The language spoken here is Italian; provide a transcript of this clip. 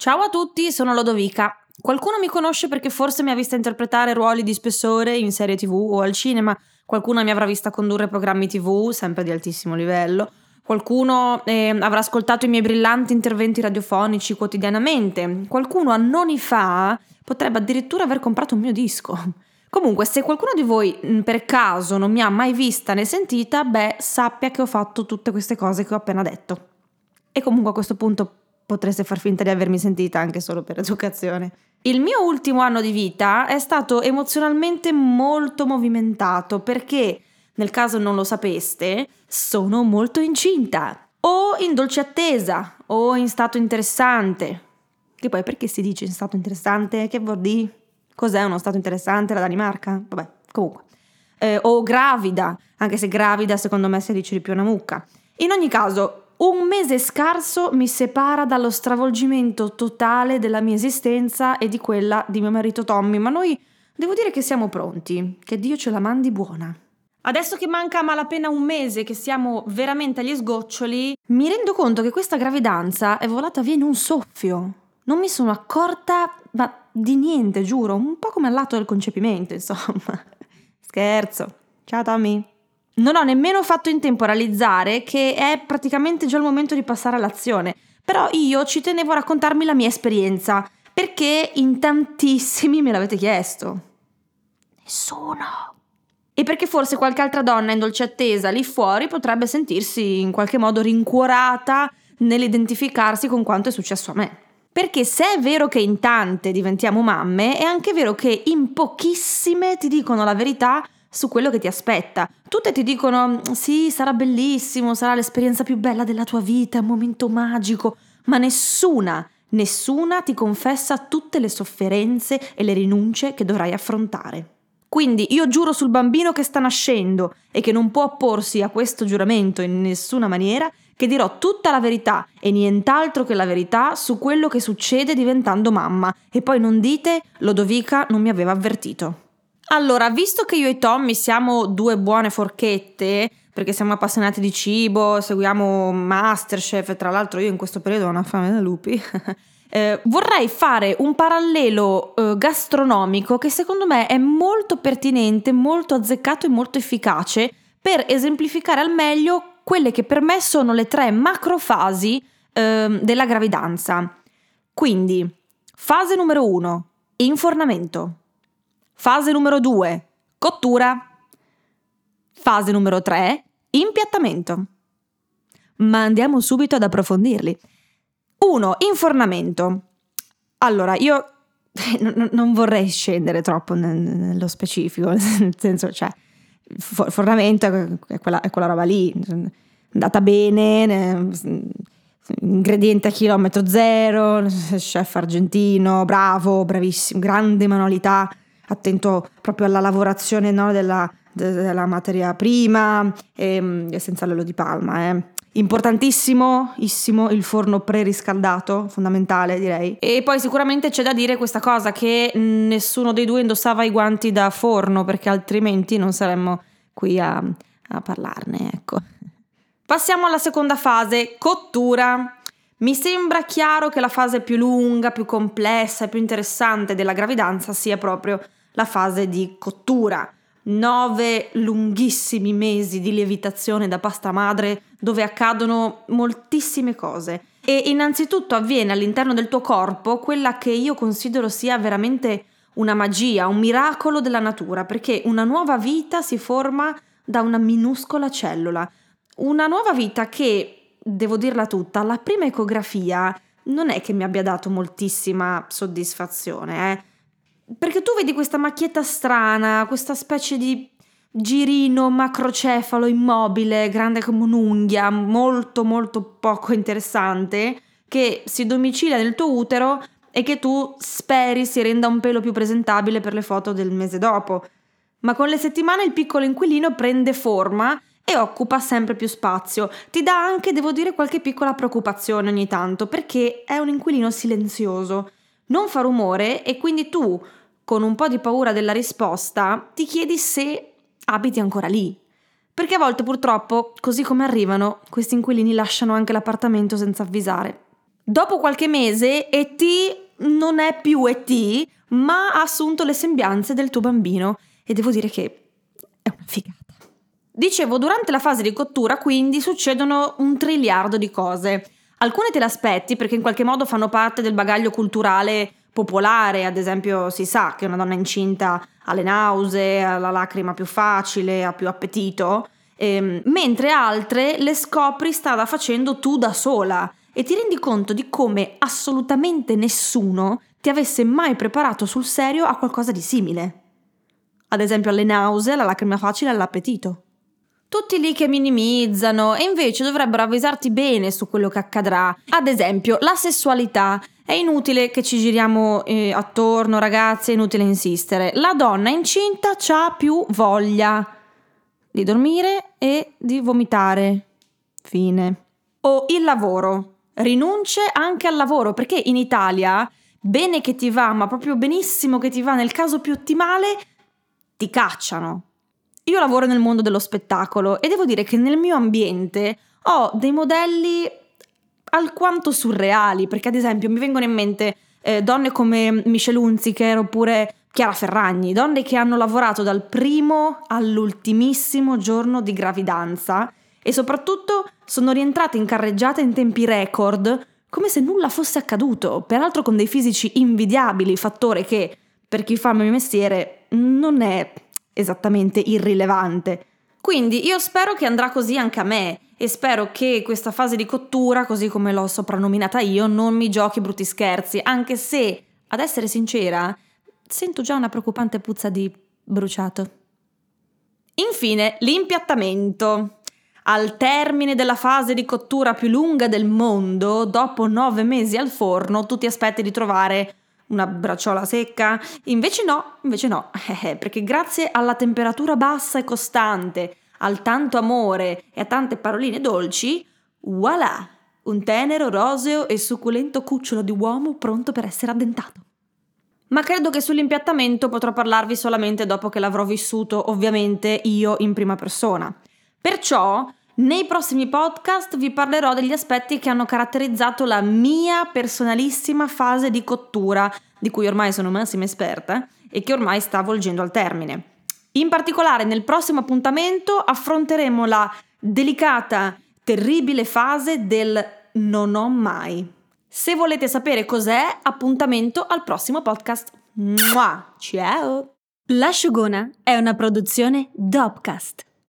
Ciao a tutti, sono Lodovica. Qualcuno mi conosce perché forse mi ha vista interpretare ruoli di spessore in serie tv o al cinema, qualcuno mi avrà vista condurre programmi tv, sempre di altissimo livello, qualcuno eh, avrà ascoltato i miei brillanti interventi radiofonici quotidianamente, qualcuno annoni fa potrebbe addirittura aver comprato un mio disco. Comunque, se qualcuno di voi mm, per caso non mi ha mai vista né sentita, beh, sappia che ho fatto tutte queste cose che ho appena detto. E comunque a questo punto potreste far finta di avermi sentita anche solo per educazione. Il mio ultimo anno di vita è stato emozionalmente molto movimentato perché, nel caso non lo sapeste, sono molto incinta, o in dolce attesa, o in stato interessante. Che poi perché si dice in stato interessante? Che vuol dire? Cos'è uno stato interessante? La Danimarca? Vabbè, comunque. Eh, o gravida, anche se gravida secondo me si dice di più una mucca. In ogni caso, un mese scarso mi separa dallo stravolgimento totale della mia esistenza e di quella di mio marito Tommy, ma noi devo dire che siamo pronti, che Dio ce la mandi buona. Adesso che manca a malapena un mese, che siamo veramente agli sgoccioli, mi rendo conto che questa gravidanza è volata via in un soffio. Non mi sono accorta, ma di niente, giuro, un po' come all'atto del concepimento, insomma. Scherzo. Ciao Tommy. Non ho nemmeno fatto in tempo a realizzare che è praticamente già il momento di passare all'azione, però io ci tenevo a raccontarmi la mia esperienza, perché in tantissimi me l'avete chiesto. Nessuno. E perché forse qualche altra donna in dolce attesa lì fuori potrebbe sentirsi in qualche modo rincuorata nell'identificarsi con quanto è successo a me. Perché se è vero che in tante diventiamo mamme, è anche vero che in pochissime ti dicono la verità su quello che ti aspetta. Tutte ti dicono sì, sarà bellissimo, sarà l'esperienza più bella della tua vita, un momento magico, ma nessuna, nessuna ti confessa tutte le sofferenze e le rinunce che dovrai affrontare. Quindi io giuro sul bambino che sta nascendo e che non può opporsi a questo giuramento in nessuna maniera che dirò tutta la verità e nient'altro che la verità su quello che succede diventando mamma. E poi non dite, Lodovica non mi aveva avvertito. Allora, visto che io e Tommy siamo due buone forchette, perché siamo appassionati di cibo, seguiamo Masterchef, tra l'altro io in questo periodo ho una fame da lupi. Eh, vorrei fare un parallelo eh, gastronomico che secondo me è molto pertinente, molto azzeccato e molto efficace per esemplificare al meglio quelle che per me sono le tre macrofasi eh, della gravidanza. Quindi, fase numero uno, infornamento. Fase numero due, cottura. Fase numero tre, impiattamento. Ma andiamo subito ad approfondirli. 1. Infornamento. Allora, io non vorrei scendere troppo nello specifico, nel senso, cioè, fornamento è quella, è quella roba lì, andata bene, ingrediente a chilometro zero, chef argentino, bravo, bravissimo, grande manualità, attento proprio alla lavorazione no, della, della, materia prima e, e senza l'olio di palma. Eh. Importantissimo il forno preriscaldato, fondamentale direi. E poi sicuramente c'è da dire questa cosa che nessuno dei due indossava i guanti da forno perché altrimenti non saremmo qui a, a parlarne, ecco. Passiamo alla seconda fase, cottura. Mi sembra chiaro che la fase più lunga, più complessa e più interessante della gravidanza sia proprio la fase di cottura nove lunghissimi mesi di lievitazione da pasta madre dove accadono moltissime cose. E innanzitutto avviene all'interno del tuo corpo quella che io considero sia veramente una magia, un miracolo della natura, perché una nuova vita si forma da una minuscola cellula. Una nuova vita che, devo dirla tutta, la prima ecografia non è che mi abbia dato moltissima soddisfazione, eh perché tu vedi questa macchietta strana, questa specie di girino macrocefalo immobile, grande come un'unghia, molto molto poco interessante, che si domicilia nel tuo utero e che tu speri si renda un pelo più presentabile per le foto del mese dopo. Ma con le settimane il piccolo inquilino prende forma e occupa sempre più spazio. Ti dà anche, devo dire, qualche piccola preoccupazione ogni tanto, perché è un inquilino silenzioso. Non fa rumore e quindi tu con un po' di paura della risposta, ti chiedi se abiti ancora lì. Perché a volte purtroppo, così come arrivano, questi inquilini lasciano anche l'appartamento senza avvisare. Dopo qualche mese ET non è più ET, ma ha assunto le sembianze del tuo bambino e devo dire che è una figata. Dicevo, durante la fase di cottura quindi succedono un triliardo di cose. Alcune te le aspetti perché in qualche modo fanno parte del bagaglio culturale popolare, ad esempio si sa che una donna incinta ha le nausee, ha la lacrima più facile, ha più appetito, ehm, mentre altre le scopri strada facendo tu da sola e ti rendi conto di come assolutamente nessuno ti avesse mai preparato sul serio a qualcosa di simile. Ad esempio alle nausee, alla lacrima facile all'appetito. Tutti lì che minimizzano e invece dovrebbero avvisarti bene su quello che accadrà. Ad esempio, la sessualità. È inutile che ci giriamo eh, attorno, ragazzi, è inutile insistere. La donna incinta ha più voglia di dormire e di vomitare. Fine. O il lavoro. Rinunce anche al lavoro perché in Italia bene che ti va, ma proprio benissimo che ti va, nel caso più ottimale, ti cacciano. Io lavoro nel mondo dello spettacolo e devo dire che nel mio ambiente ho dei modelli alquanto surreali, perché ad esempio mi vengono in mente eh, donne come Michelle Hunziker oppure Chiara Ferragni, donne che hanno lavorato dal primo all'ultimissimo giorno di gravidanza e soprattutto sono rientrate in carreggiata in tempi record come se nulla fosse accaduto, peraltro con dei fisici invidiabili, fattore che per chi fa il mio mestiere non è esattamente irrilevante. Quindi io spero che andrà così anche a me e spero che questa fase di cottura, così come l'ho soprannominata io, non mi giochi brutti scherzi, anche se, ad essere sincera, sento già una preoccupante puzza di bruciato. Infine, l'impiattamento. Al termine della fase di cottura più lunga del mondo, dopo nove mesi al forno, tu ti aspetti di trovare una bracciola secca? Invece no, invece no, perché grazie alla temperatura bassa e costante, al tanto amore e a tante paroline dolci, voilà, un tenero, roseo e succulento cucciolo di uomo pronto per essere addentato. Ma credo che sull'impiattamento potrò parlarvi solamente dopo che l'avrò vissuto, ovviamente, io in prima persona. Perciò nei prossimi podcast vi parlerò degli aspetti che hanno caratterizzato la mia personalissima fase di cottura, di cui ormai sono massima esperta e che ormai sta volgendo al termine. In particolare nel prossimo appuntamento affronteremo la delicata, terribile fase del non ho mai. Se volete sapere cos'è, appuntamento al prossimo podcast. Mua! Ciao! L'asciugona è una produzione Dopcast.